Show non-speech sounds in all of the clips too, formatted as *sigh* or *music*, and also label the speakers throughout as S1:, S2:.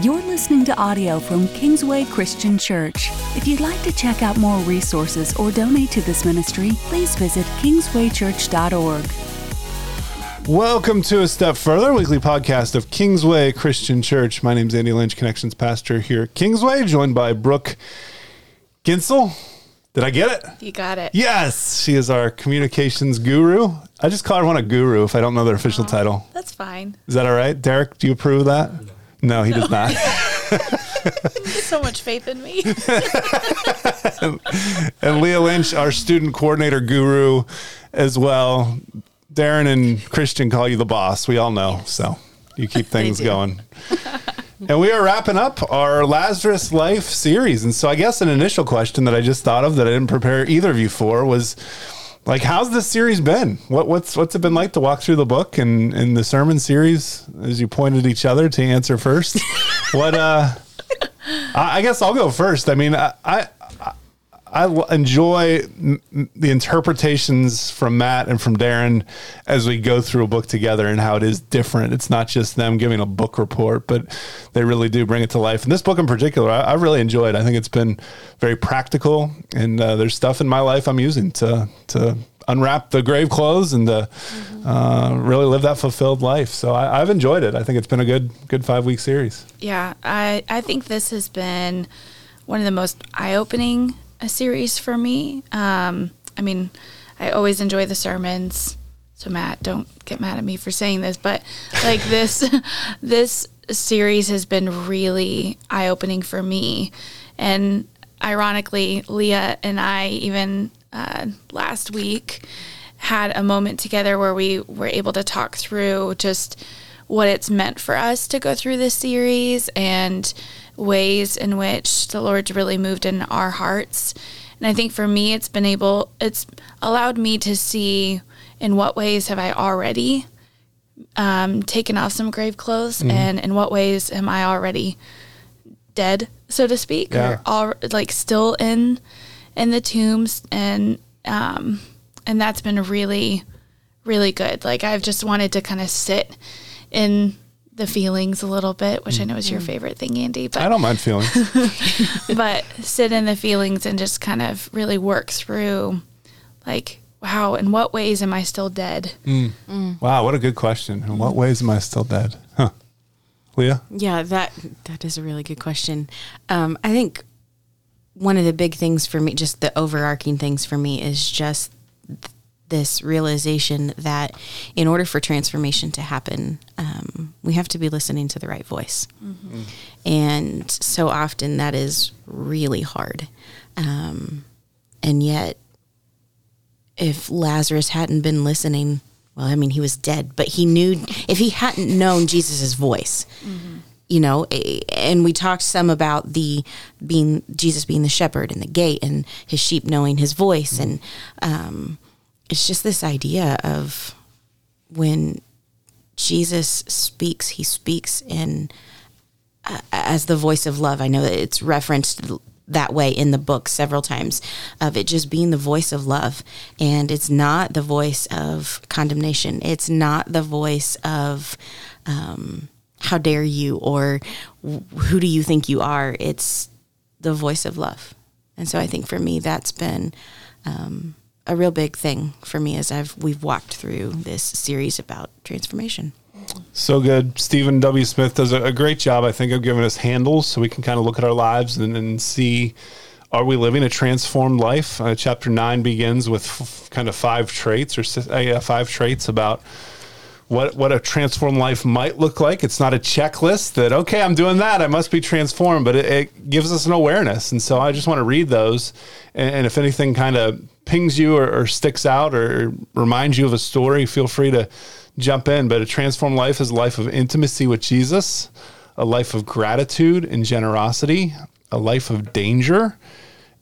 S1: You're listening to audio from Kingsway Christian Church. If you'd like to check out more resources or donate to this ministry, please visit kingswaychurch.org.
S2: Welcome to A Step Further, weekly podcast of Kingsway Christian Church. My name is Andy Lynch, Connections Pastor here at Kingsway, joined by Brooke Ginsel. Did I get it?
S3: You got it.
S2: Yes, she is our communications guru. I just call her one a guru if I don't know their official title.
S3: That's fine.
S2: Is that all right? Derek, do you approve of that? No, he does not. *laughs*
S3: so much faith in me. *laughs*
S2: and Leah Lynch, our student coordinator guru as well. Darren and Christian call you the boss. We all know. So you keep things going. *laughs* and we are wrapping up our Lazarus Life series. And so I guess an initial question that I just thought of that I didn't prepare either of you for was like how's this series been? What what's what's it been like to walk through the book and in the sermon series as you pointed at each other to answer first? *laughs* what uh I I guess I'll go first. I mean, I I, I enjoy the interpretations from Matt and from Darren as we go through a book together and how it is different. It's not just them giving a book report, but they really do bring it to life. And this book in particular, I, I really enjoyed. I think it's been very practical, and uh, there's stuff in my life I'm using to to unwrap the grave clothes and to uh, really live that fulfilled life. So I, I've enjoyed it. I think it's been a good good five week series.
S3: yeah, I I think this has been one of the most eye-opening uh, series for me. Um, I mean, I always enjoy the sermons. So Matt, don't get mad at me for saying this, but like *laughs* this this series has been really eye-opening for me. And ironically, Leah and I even uh, last week had a moment together where we were able to talk through just what it's meant for us to go through this series and ways in which the Lord's really moved in our hearts. And I think for me, it's been able, it's allowed me to see in what ways have I already um, taken off some grave clothes and in what ways am I already dead, so to speak,
S2: Yeah.
S3: or all like still in in the tombs and um and that's been really really good. Like I've just wanted to kind of sit in the feelings a little bit, which I know is your mm-hmm. favorite thing, Andy, But I
S2: don't mind feelings. *laughs*
S3: but sit in the feelings and just kind of really work through like wow, in what ways am I still dead? Mm. Mm.
S2: wow, what a good question. In what ways am I still dead? Huh. Leah?
S4: Yeah, that that is a really good question. Um, I think one of the big things for me, just the overarching things for me, is just th- this realization that in order for transformation to happen, um, we have to be listening to the right voice, and so often that is really hard. Um, and yet, if Lazarus hadn't been listening, well, I mean, he was dead, but he knew if he hadn't known Jesus' voice, you know, eh, and we talked some about the being Jesus being the shepherd and the gate and his sheep knowing his voice. And um, it's just this idea of when Jesus speaks, he speaks in uh, as the voice of love. I know that it's referenced that way in the book several times of it just being the voice of love. And it's not the voice of condemnation. It's not the voice of um, how dare you or who do you think you are? It's the voice of love. And so i think for me that's been um, a real big thing for me as i've we've walked through this series about transformation
S2: So good. Stephen W. Smith does a, great job, I think, of giving us handles so we can kind of look at our lives and, and see are we living a transformed life? Uh, chapter nine begins with f- kind of five traits or uh, five traits about what what a transformed life might look like. It's not a checklist that okay, I'm doing that, I must be transformed, but it, it gives us an awareness. And so I just want to read those, and, and if anything kind of pings you or, or sticks out or reminds you of a story, feel free to jump in. But a transformed life is a life of intimacy with Jesus, a life of gratitude and generosity, a life of danger,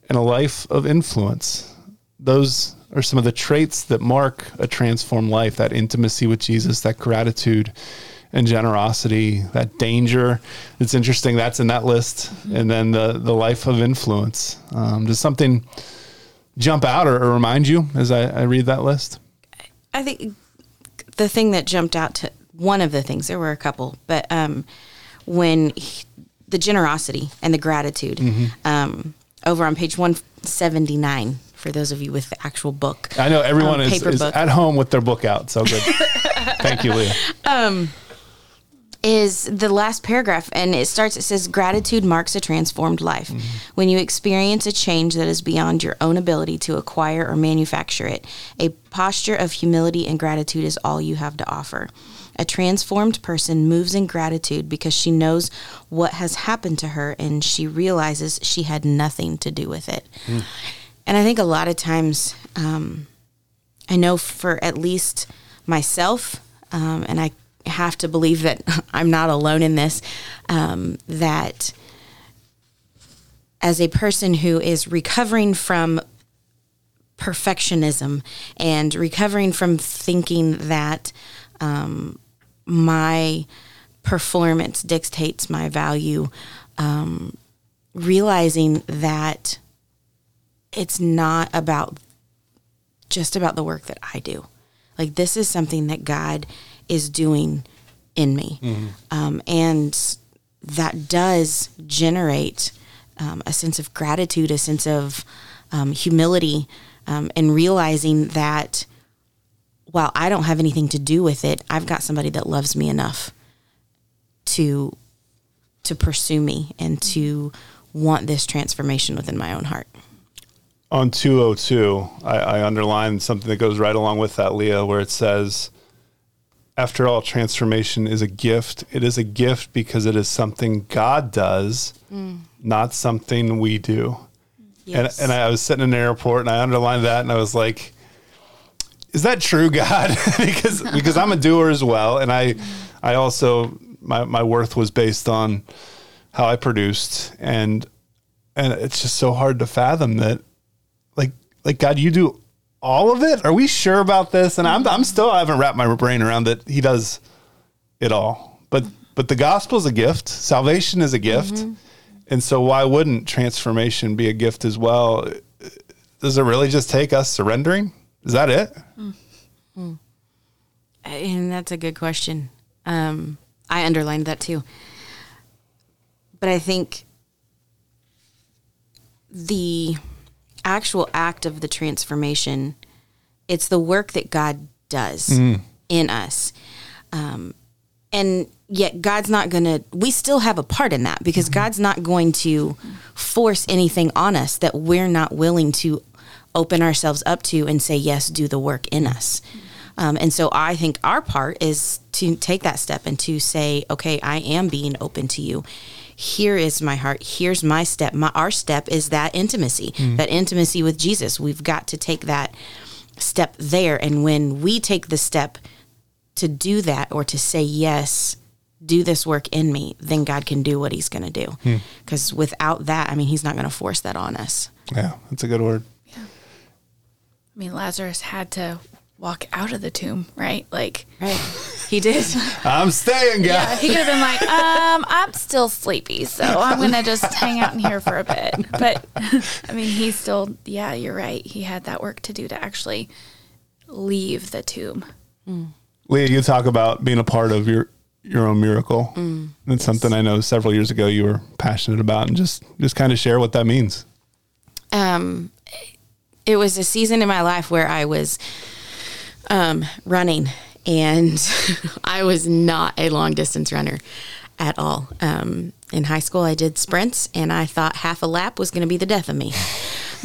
S2: and a life of influence. Those are some of the traits that mark a transformed life that intimacy with Jesus, that gratitude and generosity, that danger. It's interesting that's in that list. And then the, the life of influence. Um, does something jump out or, or remind you as I, I read that list?
S4: I think the thing that jumped out to one of the things there were a couple, but um, when he, the generosity and the gratitude. Um, over on page 179 for those of you with the actual book.
S2: I know everyone
S4: Um,
S2: is, is at home with their book out. So good. *laughs* Thank you, Leah.
S4: Is the last paragraph and it starts it says gratitude marks a transformed life. When you experience a change that is beyond your own ability to acquire or manufacture it a posture of humility and gratitude is all you have to offer. A transformed person moves in gratitude because she knows what has happened to her and she realizes she had nothing to do with it. And i think a lot of times um, I know for at least myself, um, and I have to believe that *laughs* I'm not alone in this, um, that as a person who is recovering from perfectionism and recovering from thinking that um, my performance dictates my value, um, realizing that it's not about just about the work that I do. Like this is something that God is doing in me, um, and that does generate um, a sense of gratitude, a sense of um, humility, um, and realizing that while I don't have anything to do with it, I've got somebody that loves me enough to to pursue me and to want this transformation within my own heart.
S2: on 202, I, I underlined something that goes right along with that, Leah, where it says, After all, transformation is a gift. It is a gift because it is something God does, mm. not something we do.
S4: Yes.
S2: And, and I was sitting in an airport and I underlined that and I was like, is that true, *laughs* God? because because I'm a doer as well. And I I also my, my worth was based on how I produced and and it's just so hard to fathom that like like God, you do all of it? Are we sure about this? And I'm I'm still I haven't wrapped my brain around that he does it all. But but the gospel is a gift. Salvation is a gift. Mm-hmm. And so why wouldn't transformation be a gift as well? Does it really just take us surrendering? Is that it? Mm. Mm.
S4: And that's a good question. Um, I underlined that too. But I think the actual act of the transformation, it's the work that God does in us. Um, and yet God's not going to, we still have a part in that because God's not going to force anything on us that we're not willing to open ourselves up to and say, yes, do the work in us. Um, and so I think our part is to take that step and to say, okay, I am being open to you. Here is my heart. Here's my step. My our step is that intimacy, hmm. that intimacy with Jesus. We've got to take that step there. And when we take the step to do that or to say yes, do this work in me, then God can do what He's going to do. Hmm. Because without that, I mean, He's not going to force that on us.
S2: Yeah, that's a good word.
S3: yeah I mean, Lazarus had to walk out of the tomb, right? Like,
S4: Right? He did.
S2: I'm staying, guys.
S3: yeah, he could have been like, um, I'm still sleepy, so I'm gonna just hang out in here for a bit. But I mean, he still, yeah, you're right. He had that work to do to actually leave the tomb.
S2: Leah, you talk about being a part of your your own miracle. That's something I know several years ago you were passionate about, and just just kind of share what that means.
S4: um, it was a season in my life where I was um, running, and *laughs* I was not a long distance runner at all. Um, in high school, I did sprints, and I thought half a lap was going to be the death of me.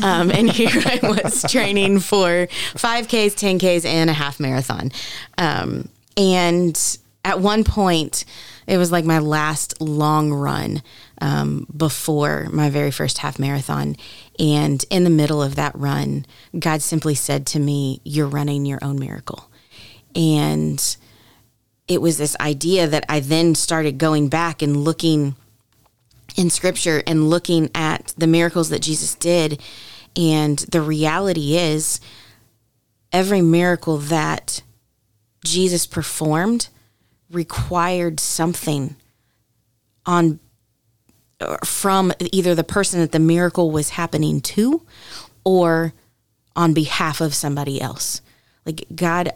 S4: Um, and *laughs* here I was training for 5Ks, 10Ks, and a half marathon. Um, and at one point, it was like my last long run um, before my very first half marathon. And in the middle of that run, God simply said to me, You're running your own miracle. And it was this idea that I then started going back and looking in scripture and looking at the miracles that Jesus did. And the reality is, every miracle that Jesus performed required something on from either the person that the miracle was happening to or on behalf of somebody else. Like God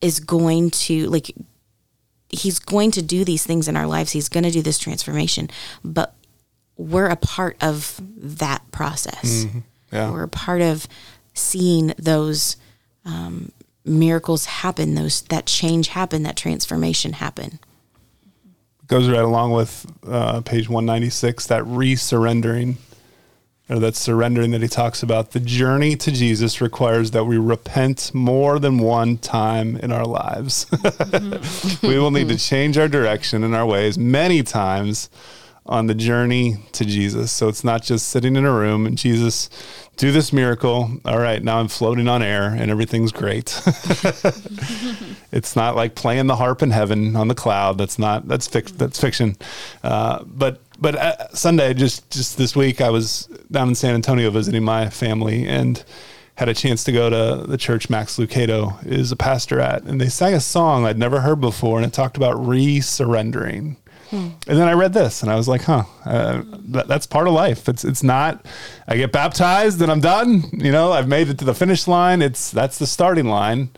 S4: is going to like he's going to do these things in our lives. He's going to do this transformation, but we're a part of that process.
S2: Mm-hmm. Yeah.
S4: We're a part of seeing those um, miracles happen, those that change happen, that transformation happen.
S2: Goes right along with uh, page 196, that resurrendering or that surrendering that he talks about. The journey to Jesus requires that we repent more than one time in our lives. *laughs* we will need to change our direction and our ways many times on the journey to Jesus. So it's not just sitting in a room and Jesus do this miracle. All right, now I'm floating on air and everything's great. *laughs* it's not like playing the harp in heaven on the cloud. That's not that's fic- that's fiction. Uh, but but uh, Sunday just just this week I was down in San Antonio visiting my family and had a chance to go to the church Max Lucado is a pastor at and they sang a song I'd never heard before and it talked about re-surrendering. Hmm. And then I read this, and I was like, "Huh, uh, that, that's part of life. It's it's not. I get baptized, and I'm done. You know, I've made it to the finish line. It's that's the starting line,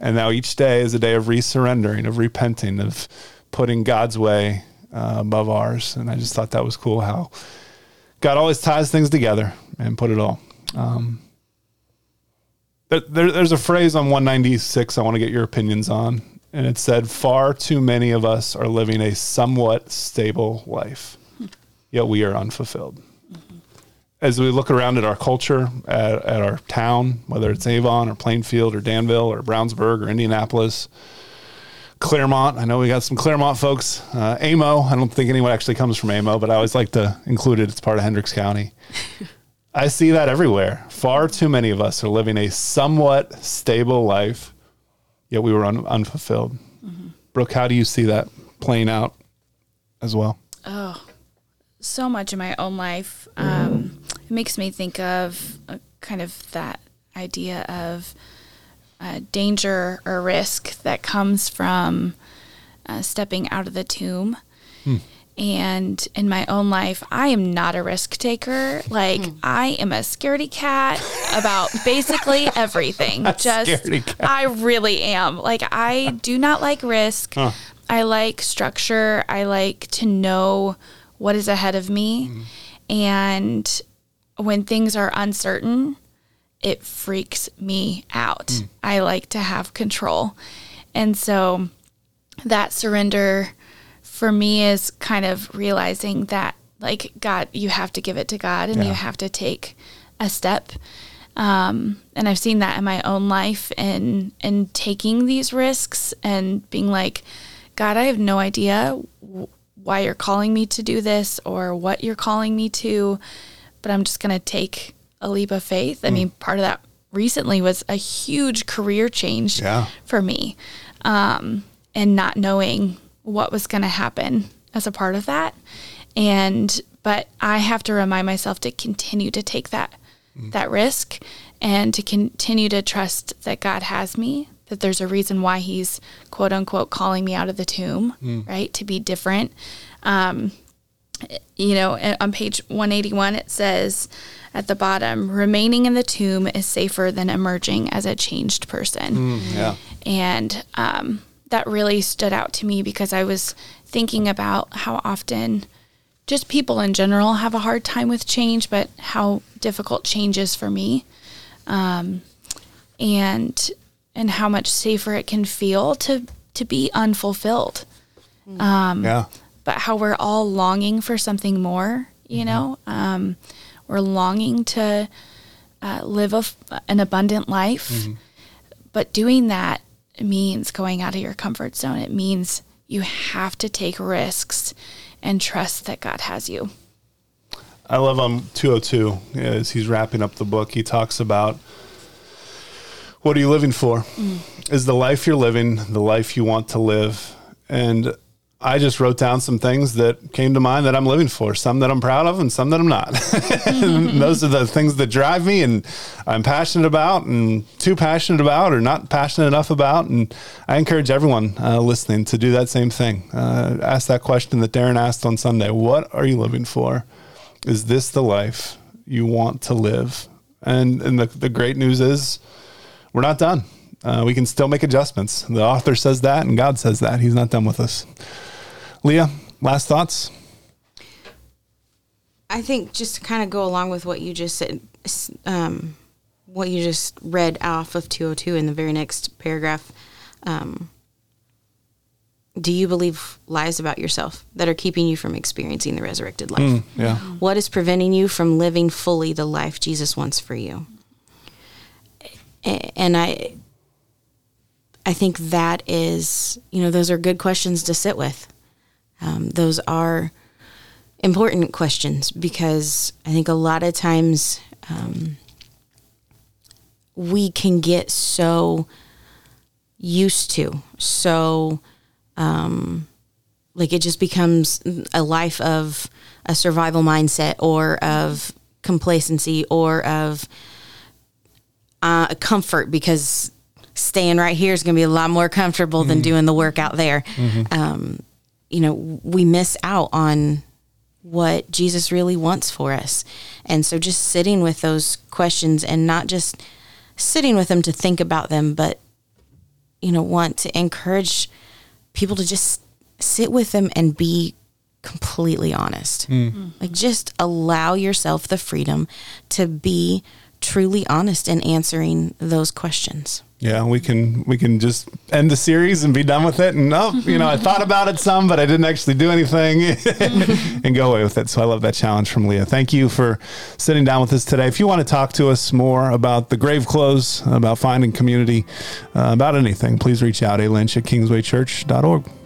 S2: and now each day is a day of resurrendering, of repenting, of putting God's way uh, above ours. And I just thought that was cool how God always ties things together and put it all. Um, there, there's a phrase on 196 I want to get your opinions on and it said, Far too many of us are living a somewhat stable life, yet we are unfulfilled. Mm-hmm. As we look around at our culture, at, at, our town, whether it's Avon or Plainfield or Danville or Brownsburg or Indianapolis, Clermont, I know we got some Claremont folks. Uh, Amo, I don't think anyone actually comes from Amo, but I always like to include it. It's part of Hendricks County. *laughs* I see that everywhere. Far too many of us are living a somewhat stable life yet we were un- unfulfilled. Mm-hmm. Brooke, how do you see that playing out as well?
S3: Oh, so much in my own life. Um, it makes me think of a, kind of that idea of uh, danger or risk that comes from uh, stepping out of the tomb. Hmm. And in my own life, I am not a risk taker. Like mm. I am a scaredy cat about basically *laughs* everything. Just I really am. Like I do not like risk. Huh. I like structure. I like to know what is ahead of me. Mm. And when things are uncertain, it freaks me out. Mm. I like to have control. And so that surrender for me is kind of realizing that like God, you have to give it to God and yeah. you have to take a step. Um, and I've seen that in my own life and and taking these risks and being like, God, I have no idea why you're calling me to do this or what you're calling me to, but I'm just gonna take a leap of faith. Mm. I mean, part of that recently was a huge career change yeah. for me, um, and not knowing what was going to happen as a part of that. And but I have to remind myself to continue to take that mm. that risk and to continue to trust that God has me, that there's a reason why he's quote unquote calling me out of the tomb, mm. right? To be different. Um, you know, on page 181 it says at the bottom, remaining in the tomb is safer than emerging as a changed person.
S2: Mm, yeah.
S3: And um, that really stood out to me because I was thinking about how often just people in general have a hard time with change, but how difficult change is for me. Um, and and how much safer it can feel to to be unfulfilled. Um,
S2: yeah.
S3: But how we're all longing for something more, you mm-hmm. know. Um, we're longing to uh, live a, an abundant life, mm-hmm. but doing that means going out of your comfort zone. It means you have to take risks and trust that God has you.
S2: I love um 202 as he's wrapping up the book. He talks about what are you living for? Mm. Is the life you're living the life you want to live? And I just wrote down some things that came to mind that I'm living for, some that I'm proud of and some that I'm not. *laughs* those are the things that drive me and I'm passionate about and too passionate about or not passionate enough about. And I encourage everyone uh, listening to do that same thing. Uh, ask that question that Darren asked on Sunday What are you living for? Is this the life you want to live? And, and the, the great news is we're not done. Uh, we can still make adjustments. The author says that, and God says that. He's not done with us. Leah, last thoughts?
S4: I think just to kind of go along with what you just said, um, what you just read off of 202 in the very next paragraph. Um, do you believe lies about yourself that are keeping you from experiencing the resurrected life?
S2: Mm, yeah.
S4: What is preventing you from living fully the life Jesus wants for you? And I I think that is, you know, those are good questions to sit with. Um, those are important questions because I think a lot of times um, we can get so used to, so um, like it just becomes a life of a survival mindset or of complacency or of uh, comfort because staying right here is going to be a lot more comfortable mm-hmm. than doing the work out there. Mm-hmm. Um, you know, we miss out on what Jesus really wants for us. And so just sitting with those questions and not just sitting with them to think about them, but, you know, want to encourage people to just sit with them and be completely honest. Mm. Like just allow yourself the freedom to be truly honest in answering those questions.
S2: Yeah, we can we can just end the series and be done with it. And oh, you know, I thought about it some, but I didn't actually do anything, *laughs* and go away with it. So I love that challenge from Leah. Thank you for sitting down with us today. If you want to talk to us more about the grave clothes, about finding community, uh, about anything, please reach out a lynch at kingswaychurch.org.